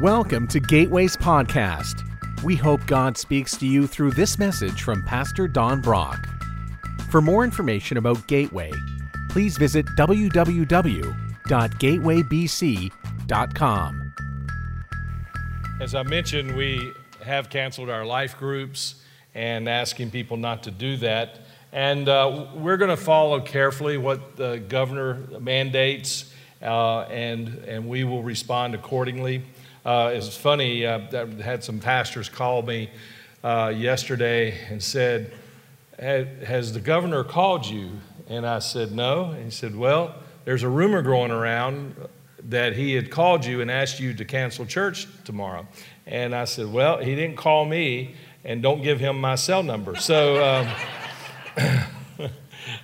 Welcome to Gateways Podcast. We hope God speaks to you through this message from Pastor Don Brock. For more information about Gateway, please visit www.gatewaybc.com. As I mentioned, we have canceled our life groups and asking people not to do that. And uh, we're going to follow carefully what the governor mandates, uh, and, and we will respond accordingly. Uh, it's funny, uh, I had some pastors call me uh, yesterday and said, Has the governor called you? And I said, No. And he said, Well, there's a rumor going around that he had called you and asked you to cancel church tomorrow. And I said, Well, he didn't call me, and don't give him my cell number. So, um,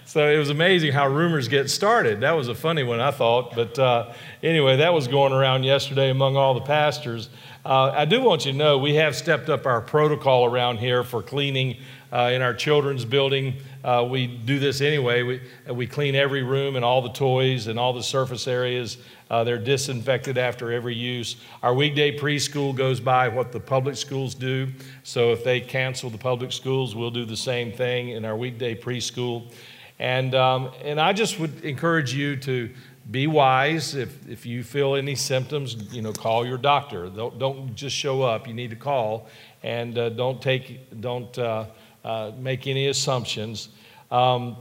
so it was amazing how rumors get started. That was a funny one, I thought. But uh, anyway, that was going around yesterday among all the pastors. Uh, I do want you to know we have stepped up our protocol around here for cleaning uh, in our children's building. Uh, we do this anyway. We, we clean every room and all the toys and all the surface areas. Uh, they're disinfected after every use. Our weekday preschool goes by what the public schools do. So if they cancel the public schools, we'll do the same thing in our weekday preschool. And, um, and I just would encourage you to be wise. If, if you feel any symptoms, you know, call your doctor. Don't, don't just show up. You need to call. And uh, don't, take, don't uh, uh, make any assumptions. Um,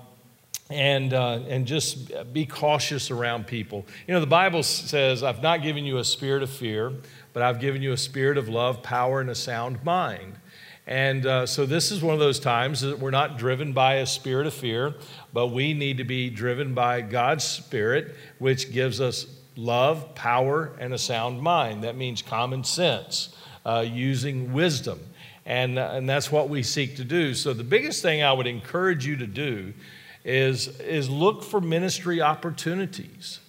and, uh, and just be cautious around people. You know, the Bible says, I've not given you a spirit of fear, but I've given you a spirit of love, power, and a sound mind. And uh, so this is one of those times that we're not driven by a spirit of fear, but we need to be driven by God's Spirit, which gives us love, power, and a sound mind. That means common sense, uh, using wisdom. And, uh, and that's what we seek to do. So the biggest thing I would encourage you to do is, is look for ministry opportunities.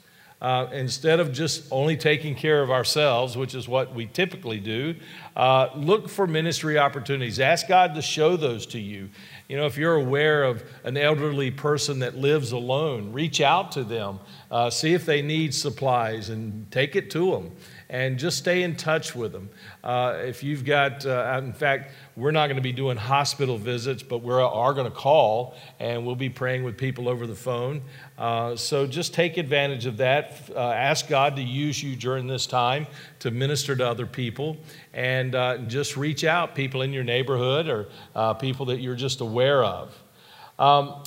Uh, instead of just only taking care of ourselves, which is what we typically do, uh, look for ministry opportunities. Ask God to show those to you. You know, if you're aware of an elderly person that lives alone, reach out to them, uh, see if they need supplies, and take it to them and just stay in touch with them. Uh, if you've got, uh, in fact, we're not going to be doing hospital visits, but we are going to call and we'll be praying with people over the phone. Uh, so just take advantage of that. Uh, ask God to use you during this time to minister to other people and uh, just reach out, people in your neighborhood or uh, people that you're just aware of. Um,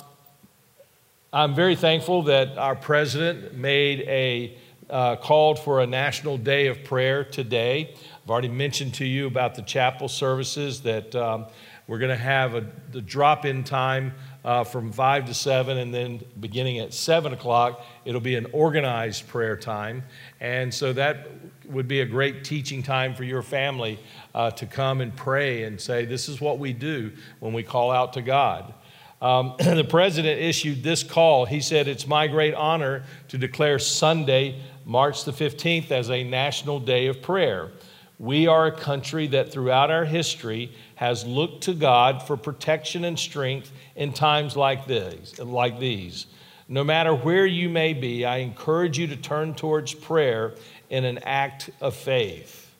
I'm very thankful that our president made a uh, called for a national day of prayer today. I've already mentioned to you about the chapel services that um, we're going to have a, the drop in time uh, from 5 to 7, and then beginning at 7 o'clock, it'll be an organized prayer time. And so that would be a great teaching time for your family uh, to come and pray and say, This is what we do when we call out to God. Um, the president issued this call. He said, It's my great honor to declare Sunday March the 15th as a national day of prayer. We are a country that throughout our history has looked to God for protection and strength in times like these, like these. No matter where you may be, I encourage you to turn towards prayer in an act of faith.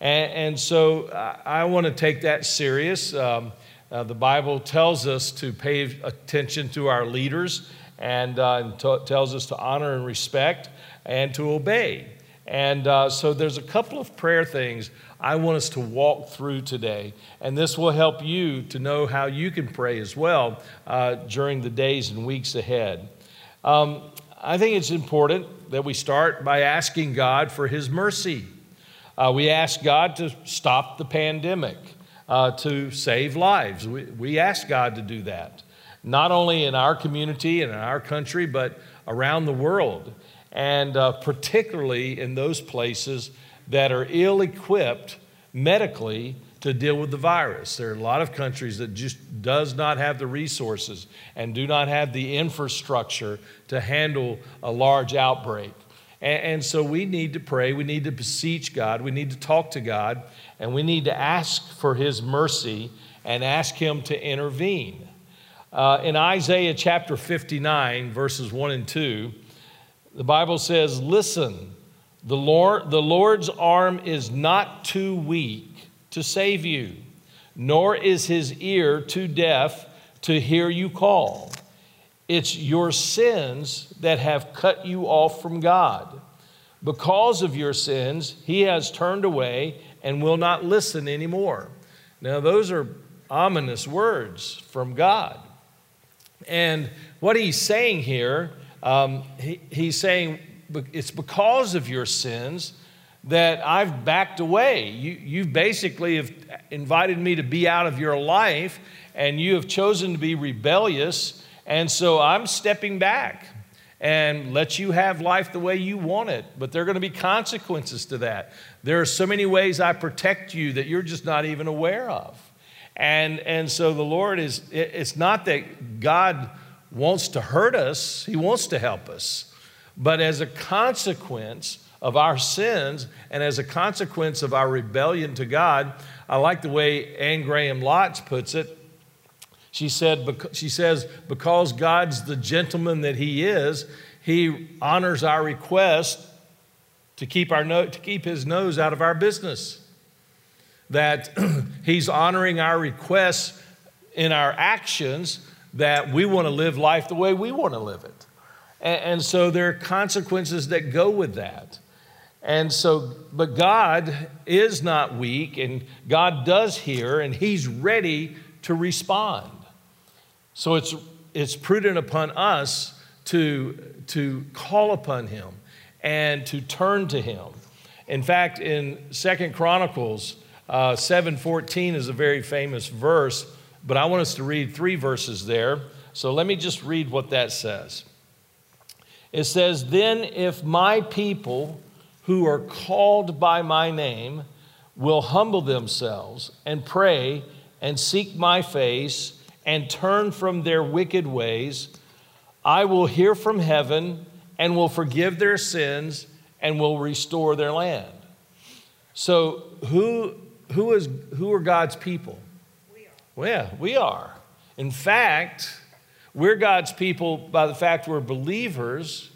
And, and so I, I want to take that serious. Um, uh, the Bible tells us to pay attention to our leaders and, uh, and t- tells us to honor and respect and to obey. And uh, so there's a couple of prayer things I want us to walk through today. And this will help you to know how you can pray as well uh, during the days and weeks ahead. Um, I think it's important that we start by asking God for His mercy. Uh, we ask God to stop the pandemic, uh, to save lives. We, we ask God to do that, not only in our community and in our country, but around the world and uh, particularly in those places that are ill equipped medically to deal with the virus. There are a lot of countries that just does not have the resources and do not have the infrastructure to handle a large outbreak. And, and so we need to pray, we need to beseech God, we need to talk to God, and we need to ask for His mercy and ask Him to intervene. Uh, in Isaiah chapter 59, verses 1 and 2, the Bible says, Listen, The, Lord, the Lord's arm is not too weak to save you, nor is his ear too deaf to hear you call. It's your sins that have cut you off from God. Because of your sins, he has turned away and will not listen anymore. Now, those are ominous words from God. And what he's saying here, um, he, he's saying it's because of your sins that I've backed away. You, you basically have invited me to be out of your life, and you have chosen to be rebellious, and so I'm stepping back and let you have life the way you want it. But there are going to be consequences to that. There are so many ways I protect you that you're just not even aware of. And, and so the Lord is, it's not that God wants to hurt us, He wants to help us. But as a consequence of our sins and as a consequence of our rebellion to God, I like the way Anne Graham Lotz puts it. She, said, she says, because God's the gentleman that He is, He honors our request to keep, our no, to keep His nose out of our business that He's honoring our requests in our actions that we want to live life the way we want to live it. And, and, so there are consequences that go with that. And so, but God is not weak, and God does hear, and He's ready to respond. So it's, it's prudent upon us to, to call upon Him and to turn to Him. In fact, in Second Chronicles, uh, 714 is a very famous verse, but I want us to read three verses there. So let me just read what that says. It says, Then if my people who are called by my name will humble themselves and pray and seek my face and turn from their wicked ways, I will hear from heaven and will forgive their sins and will restore their land. So, who who, is, who are God's people? We are. Well, yeah, we are. In fact, we're God's people by the fact we're believers,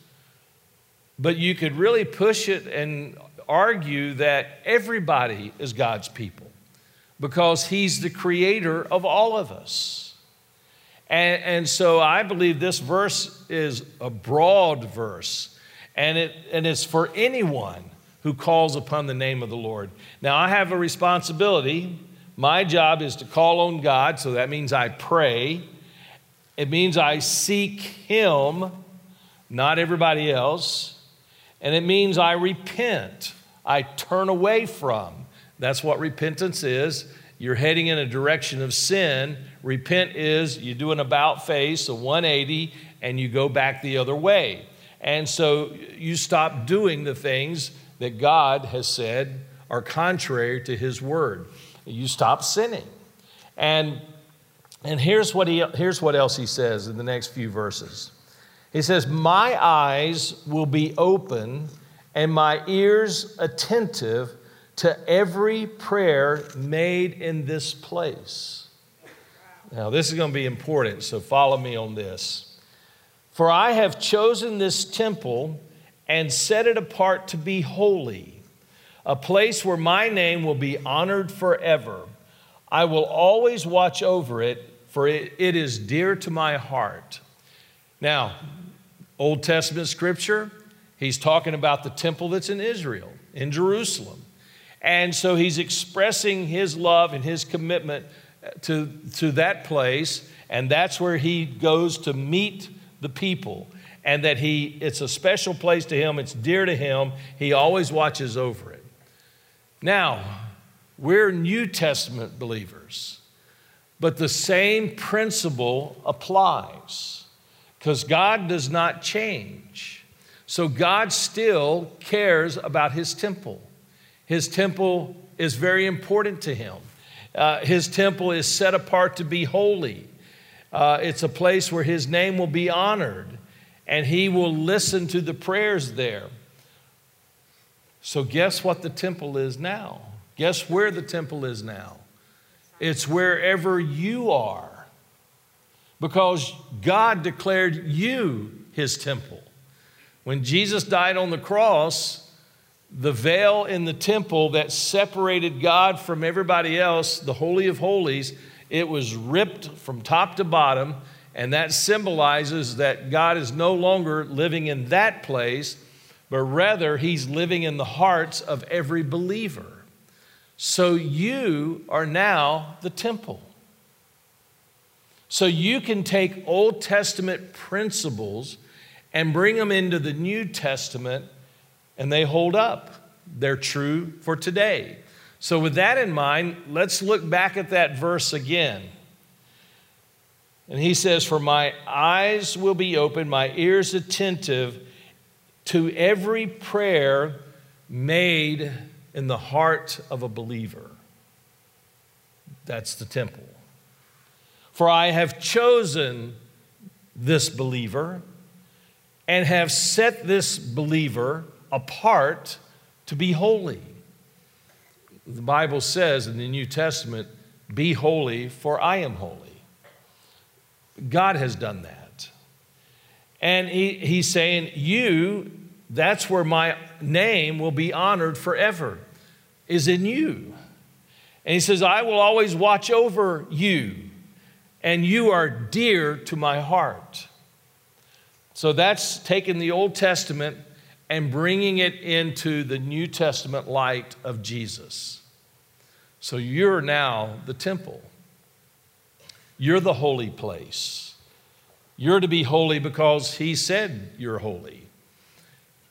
but you could really push it and argue that everybody is God's people because He's the creator of all of us. And, and so I believe this verse is a broad verse, and, it, and it's for anyone who calls upon the name of the Lord. Now, I have a responsibility. My job is to call on God, so that means I pray. It means I seek Him, not everybody else. And it means I repent, I turn away from. That's what repentance is. You're heading in a direction of sin. Repent is you do an about face, a 180, and you go back the other way. And so you stop doing the things that God has said are contrary to his word. You stop sinning. And, and here's, what he, here's what else he says in the next few verses. He says, My eyes will be open and my ears attentive to every prayer made in this place. Now, this is going to be important, so follow me on this. For I have chosen this temple and set it apart to be holy, a place where my name will be honored forever. I will always watch over it, for it, it is dear to my heart. Now, Old Testament scripture, he's talking about the temple that's in Israel, in Jerusalem. And so he's expressing his love and his commitment uh, to, to that place, and that's where he goes to meet the people. And that he it's a special place to him it's dear to him he always watches over it. Now we're new testament believers but the same principle applies because god does not change. So god still cares about his temple his temple is very important to him uh, his temple is set apart to be holy uh, it's a place where his name will be honored and he will listen to the prayers there. So, guess what the temple is now? Guess where the temple is now? It's wherever you are. Because God declared you his temple. When Jesus died on the cross, the veil in the temple that separated God from everybody else, the Holy of Holies, it was ripped from top to bottom, and that symbolizes that God is no longer living in that place, but rather He's living in the hearts of every believer. So you are now the temple. So you can take Old Testament principles and bring them into the New Testament and they hold up. They're true for today. So, with that in mind, let's look back at that verse again. And he says, For my eyes will be open, my ears attentive to every prayer made in the heart of a believer. That's the temple. For I have chosen this believer and have set this believer apart to be holy. The Bible says in the New Testament, Be holy, for I am holy. God has done that. And he, he's saying, You, that's where my name will be honored forever, is in you. And he says, I will always watch over you, and you are dear to my heart. So that's taking the Old Testament and bringing it into the New Testament light of Jesus. So you're now the temple. You're the holy place. You're to be holy because He said you're holy.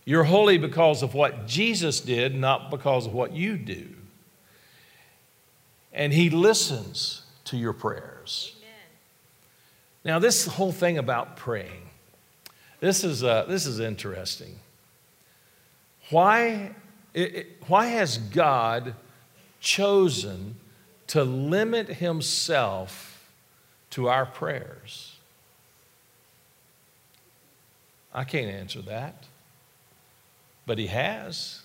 You're holy because of what Jesus did, not because of what you do. And He listens to your prayers. Amen. Now, this whole thing about praying, this is, uh, this is interesting. Why, why has God chosen to limit himself to our prayers? I can't answer that, but he has.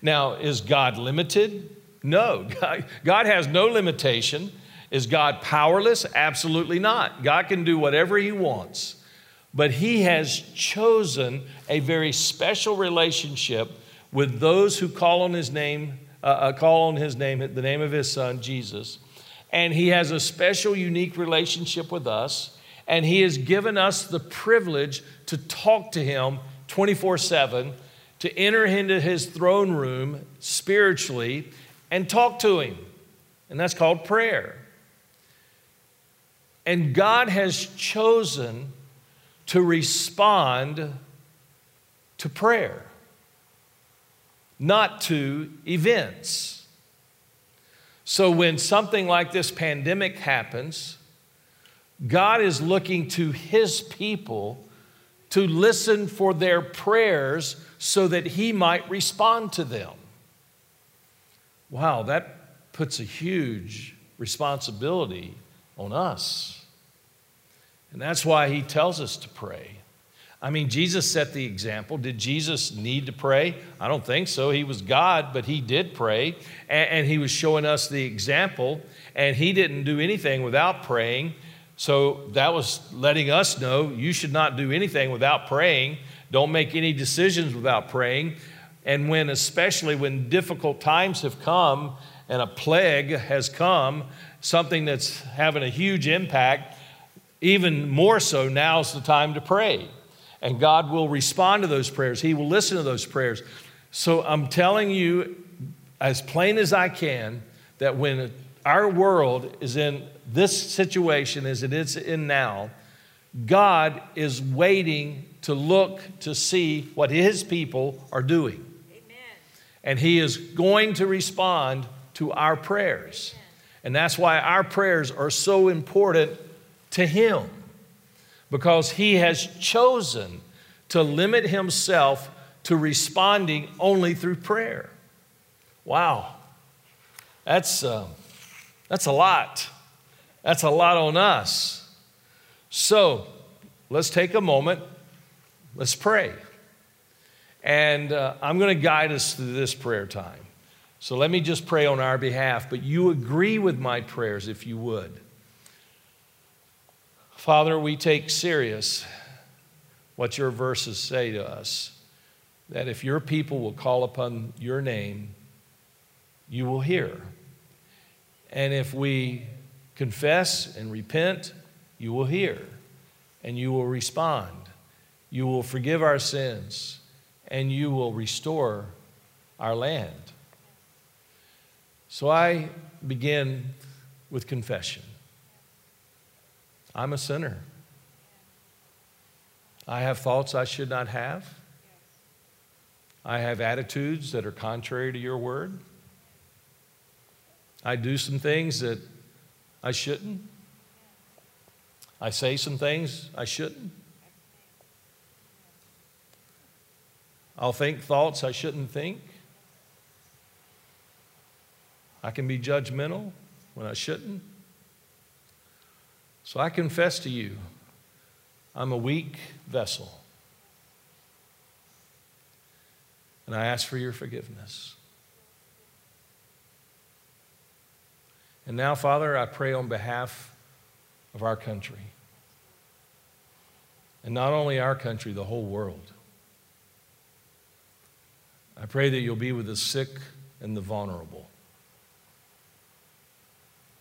Now, is God limited? No, God, God has no limitation. Is God powerless? Absolutely not. God can do whatever he wants but he has chosen a very special relationship with those who call on his name, uh, uh, call on his name, the name of his son, Jesus. And he has a special, unique relationship with us. And he has given us the privilege to talk to him 24 7, to enter into his throne room spiritually and talk to him. And that's called prayer. And God has chosen to respond to prayer, not to events. So when something like this pandemic happens, God is looking to his people to listen for their prayers so that he might respond to them. Wow, that puts a huge responsibility on us. And that's why he tells us to pray. I mean, Jesus set the example. Did Jesus need to pray? I don't think so. He was God, but he did pray, and, he was showing us the example, and he didn't do anything without praying. So that was letting us know you should not do anything without praying. Don't make any decisions without praying. And when, especially when difficult times have come and a plague has come, something that's having a huge impact, even more so, now's the time to pray. And God will respond to those prayers, He will listen to those prayers. So I'm telling you, as plain as I can, that when our world is in this situation as it is in now, God is waiting to look to see what His people are doing. Amen. And He is going to respond to our prayers. Amen. And that's why our prayers are so important to Him because He has chosen to limit Himself to responding only through prayer. Wow, that's, uh, that's a lot. That's a lot on us. So let's take a moment, let's pray. And uh, I'm going to guide us through this prayer time. So let me just pray on our behalf, but you agree with my prayers if you would. Father, we take serious what your verses say to us. that if your people will call upon your name, you will hear. And if we confess and repent, you will hear and you will respond. You will forgive our sins and you will restore our land. So I begin with confession. I'm a sinner. I have thoughts I should not have. I have attitudes that are contrary to your word. I do some things that I shouldn't. I say some things I shouldn't. I'll think thoughts I shouldn't think. I can be judgmental when I shouldn't. So I confess to you, I'm a weak vessel. And I ask for your forgiveness. And now, Father, I pray on behalf of our country. And not only our country, the whole world. I pray that you'll be with the sick and the vulnerable.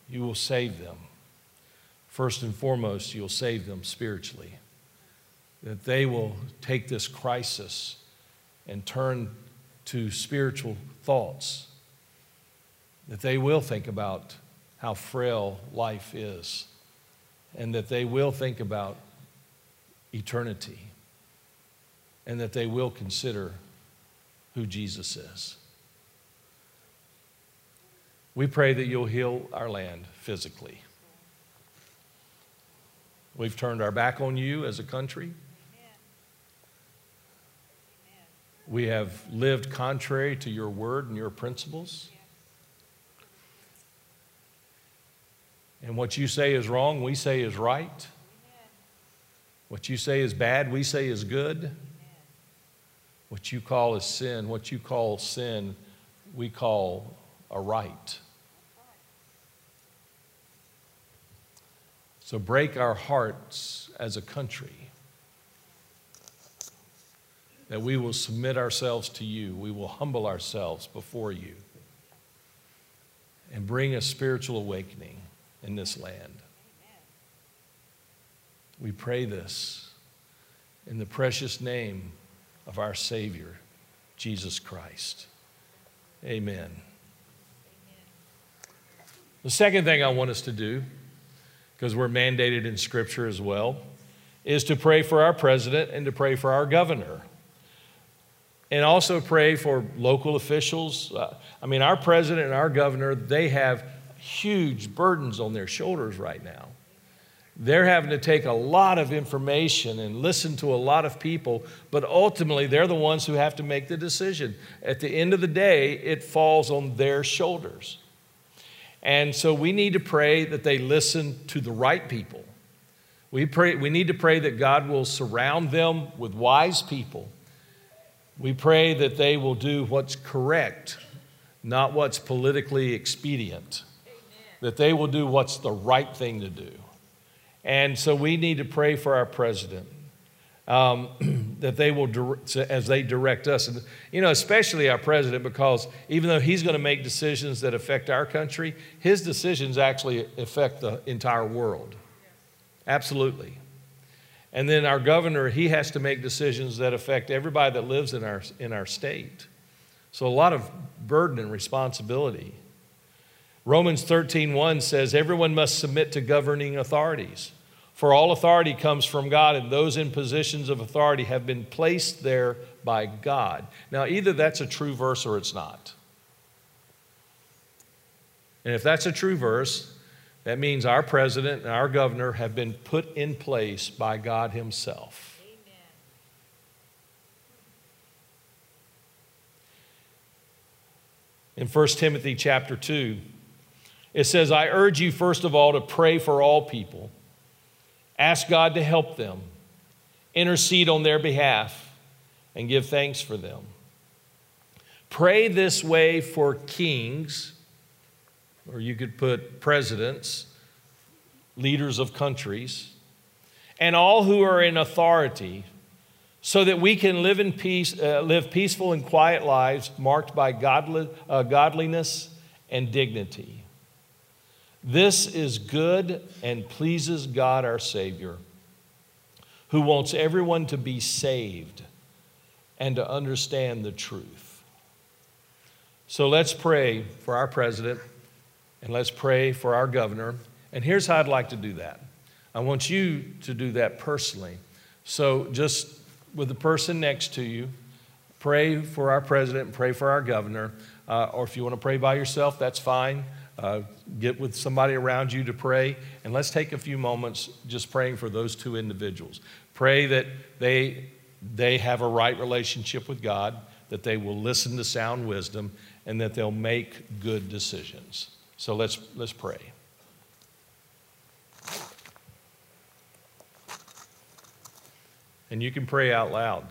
You will save them. First and foremost, you'll save them spiritually. That they will take this crisis and turn to spiritual thoughts. That they will think about how frail life is. And that they will think about eternity. And that they will consider who Jesus is. We pray that you'll heal our land physically. We've turned our back on you as a country. We have lived contrary to your word and your principles. And what you say is wrong, we say is right. What you say is bad, we say is good. What you call is sin, what you call sin, we call a right. So break our hearts as a country that we will submit ourselves to you, we will humble ourselves before you, and bring a spiritual awakening in this land. We pray this in the precious name of our Savior, Jesus Christ. Amen. The second thing I want us to do, because we're mandated in Scripture as well, is to pray for our president and to pray for our governor. And also pray for local officials. Uh, I mean, our president and our governor, they have huge burdens on their shoulders right now. They're having to take a lot of information and listen to a lot of people, but ultimately they're the ones who have to make the decision. At the end of the day, it falls on their shoulders. And so we need to pray that they listen to the right people. We, pray, we need to pray that God will surround them with wise people. We pray that they will do what's correct, not what's politically expedient. Amen. That they will do what's the right thing to do. And so we need to pray for our president. Um, that they will, direct, as they direct us, and you know, especially our president, because even though he's going to make decisions that affect our country, his decisions actually affect the entire world. Absolutely. And then our governor, he has to make decisions that affect everybody that lives in our, in our state. So a lot of burden and responsibility. Romans 13:1 says everyone must submit to governing authorities. For all authority comes from God, and those in positions of authority have been placed there by God. Now, either that's a true verse or it's not. And if that's a true verse, that means our president and our governor have been put in place by God Himself. Amen. In 1 Timothy chapter 2, it says, I urge you, first of all, to pray for all people Ask God to help them, intercede on their behalf, and give thanks for them. Pray this way for kings, or you could put presidents, leaders of countries, and all who are in authority, so that we can live in peace, uh, live peaceful and quiet lives marked by godly, uh, godliness and dignity. This is good and pleases God our Savior, who wants everyone to be saved and to understand the truth. So let's pray for our president and let's pray for our governor. And here's how I'd like to do that I want you to do that personally. So just with the person next to you, pray for our president, and pray for our governor. Uh, or if you want to pray by yourself, that's fine. Uh, get with somebody around you to pray, and let's take a few moments just praying for those two individuals. Pray that they, they have a right relationship with God, that they will listen to sound wisdom, and that they'll make good decisions. So let's, let's pray. And you can pray out loud.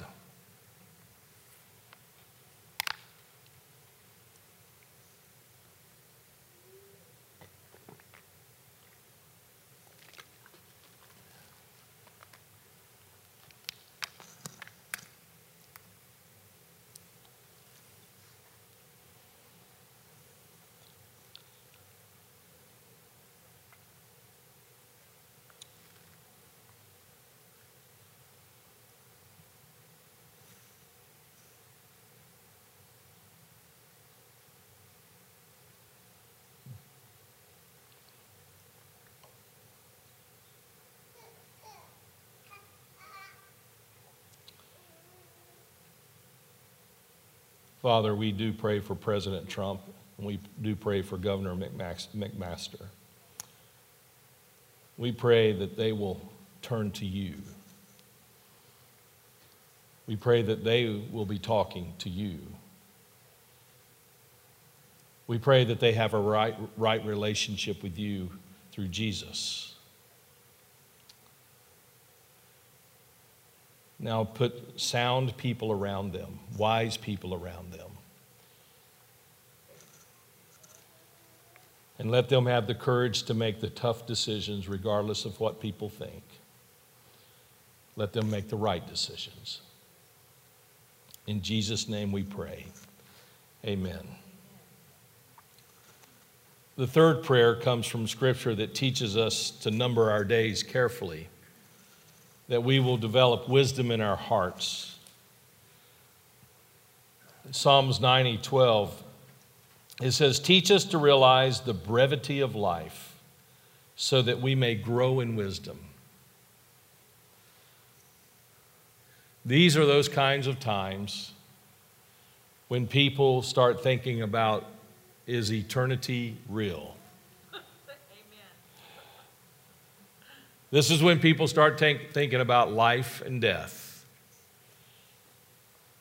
Father, we do pray for President Trump, and we do pray for Governor McMaster. We pray that they will turn to you. We pray that they will be talking to you. We pray that they have a right, right relationship with you through Jesus. Now put sound people around them, wise people around them. And let them have the courage to make the tough decisions regardless of what people think. Let them make the right decisions. In Jesus' name we pray. Amen. The third prayer comes from Scripture that teaches us to number our days carefully that we will develop wisdom in our hearts. Psalms 90 12, it says, Teach us to realize the brevity of life so that we may grow in wisdom. These are those kinds of times when people start thinking about is eternity real? This is when people start think, thinking about life and death.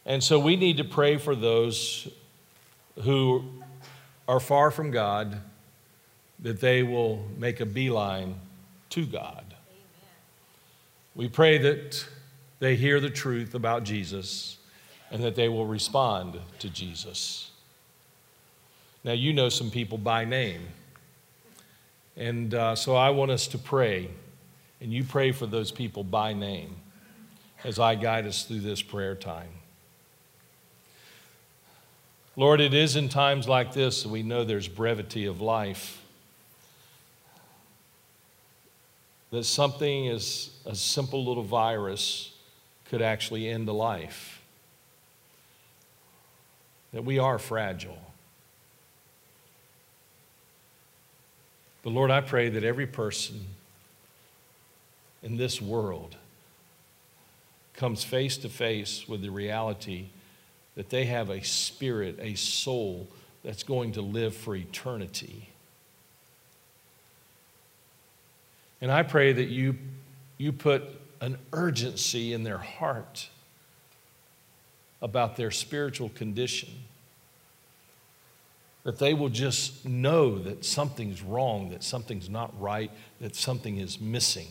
And so we need to pray for those who are far from God that they will make a beeline to God. Amen. We pray that they hear the truth about Jesus and that they will respond to Jesus. Now, you know some people by name. And uh, so I want us to pray and you pray for those people by name as I guide us through this prayer time. Lord, it is in times like this that we know there's brevity of life. That something as a simple little virus could actually end a life. That we are fragile. But Lord, I pray that every person in this world comes face to face with the reality that they have a spirit, a soul that's going to live for eternity. And I pray that you, you put an urgency in their heart about their spiritual condition. That they will just know that something's wrong, that something's not right, that something is missing.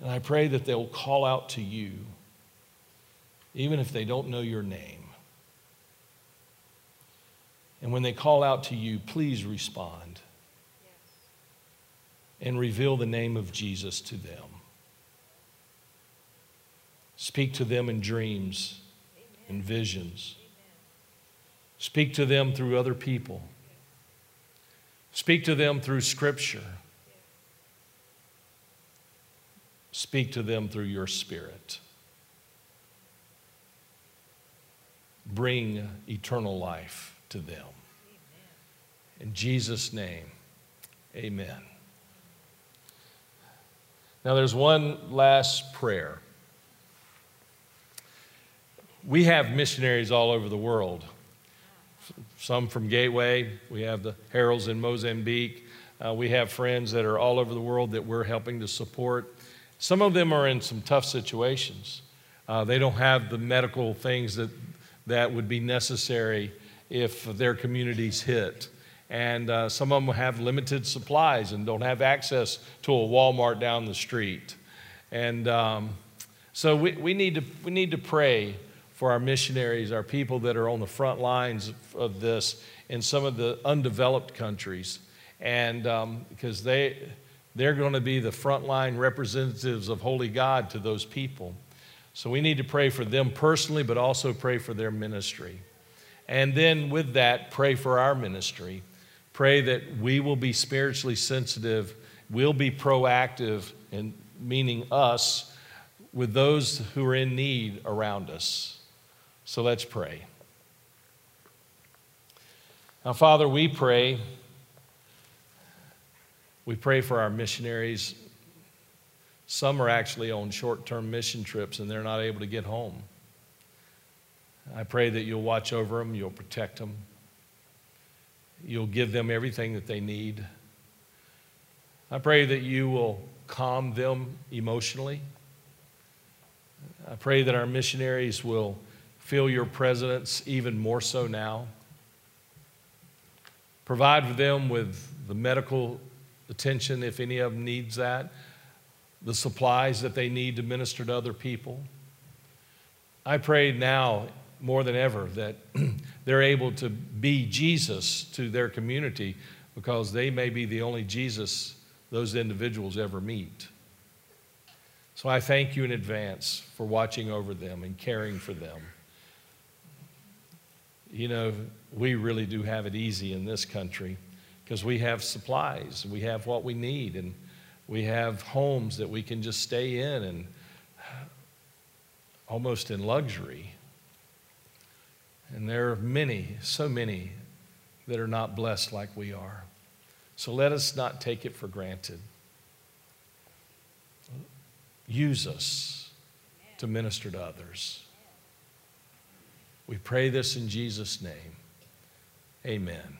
And I pray that they'll call out to you, even if they don't know your name. And when they call out to you, please respond and reveal the name of Jesus to them. Speak to them in dreams and visions. Speak to them through other people. Speak to them through Scripture. Speak to them through your Spirit. Bring eternal life to them. In Jesus' name, amen. Now, there's one last prayer. We have missionaries all over the world. Some from Gateway. We have the Heralds in Mozambique. Uh, we have friends that are all over the world that we're helping to support. Some of them are in some tough situations. Uh, they don't have the medical things that, that would be necessary if their communities hit. And uh, some of them have limited supplies and don't have access to a Walmart down the street. And um, so we, we, need to, we need to pray for our missionaries, our people that are on the front lines of this in some of the undeveloped countries. And um, because they, they're going to be the frontline representatives of Holy God to those people. So we need to pray for them personally, but also pray for their ministry. And then with that, pray for our ministry. Pray that we will be spiritually sensitive, we'll be proactive, and meaning us, with those who are in need around us. So let's pray. Now, Father, we pray. We pray for our missionaries. Some are actually on short term mission trips and they're not able to get home. I pray that you'll watch over them, you'll protect them, you'll give them everything that they need. I pray that you will calm them emotionally. I pray that our missionaries will Feel your presence even more so now. Provide for them with the medical attention if any of them needs that, the supplies that they need to minister to other people. I pray now more than ever that they're able to be Jesus to their community because they may be the only Jesus those individuals ever meet. So I thank you in advance for watching over them and caring for them you know, we really do have it easy in this country because we have supplies, we have what we need, and we have homes that we can just stay in and almost in luxury. And there are many, so many, that are not blessed like we are. So let us not take it for granted. Use us to minister to others. We pray this in Jesus' name. Amen.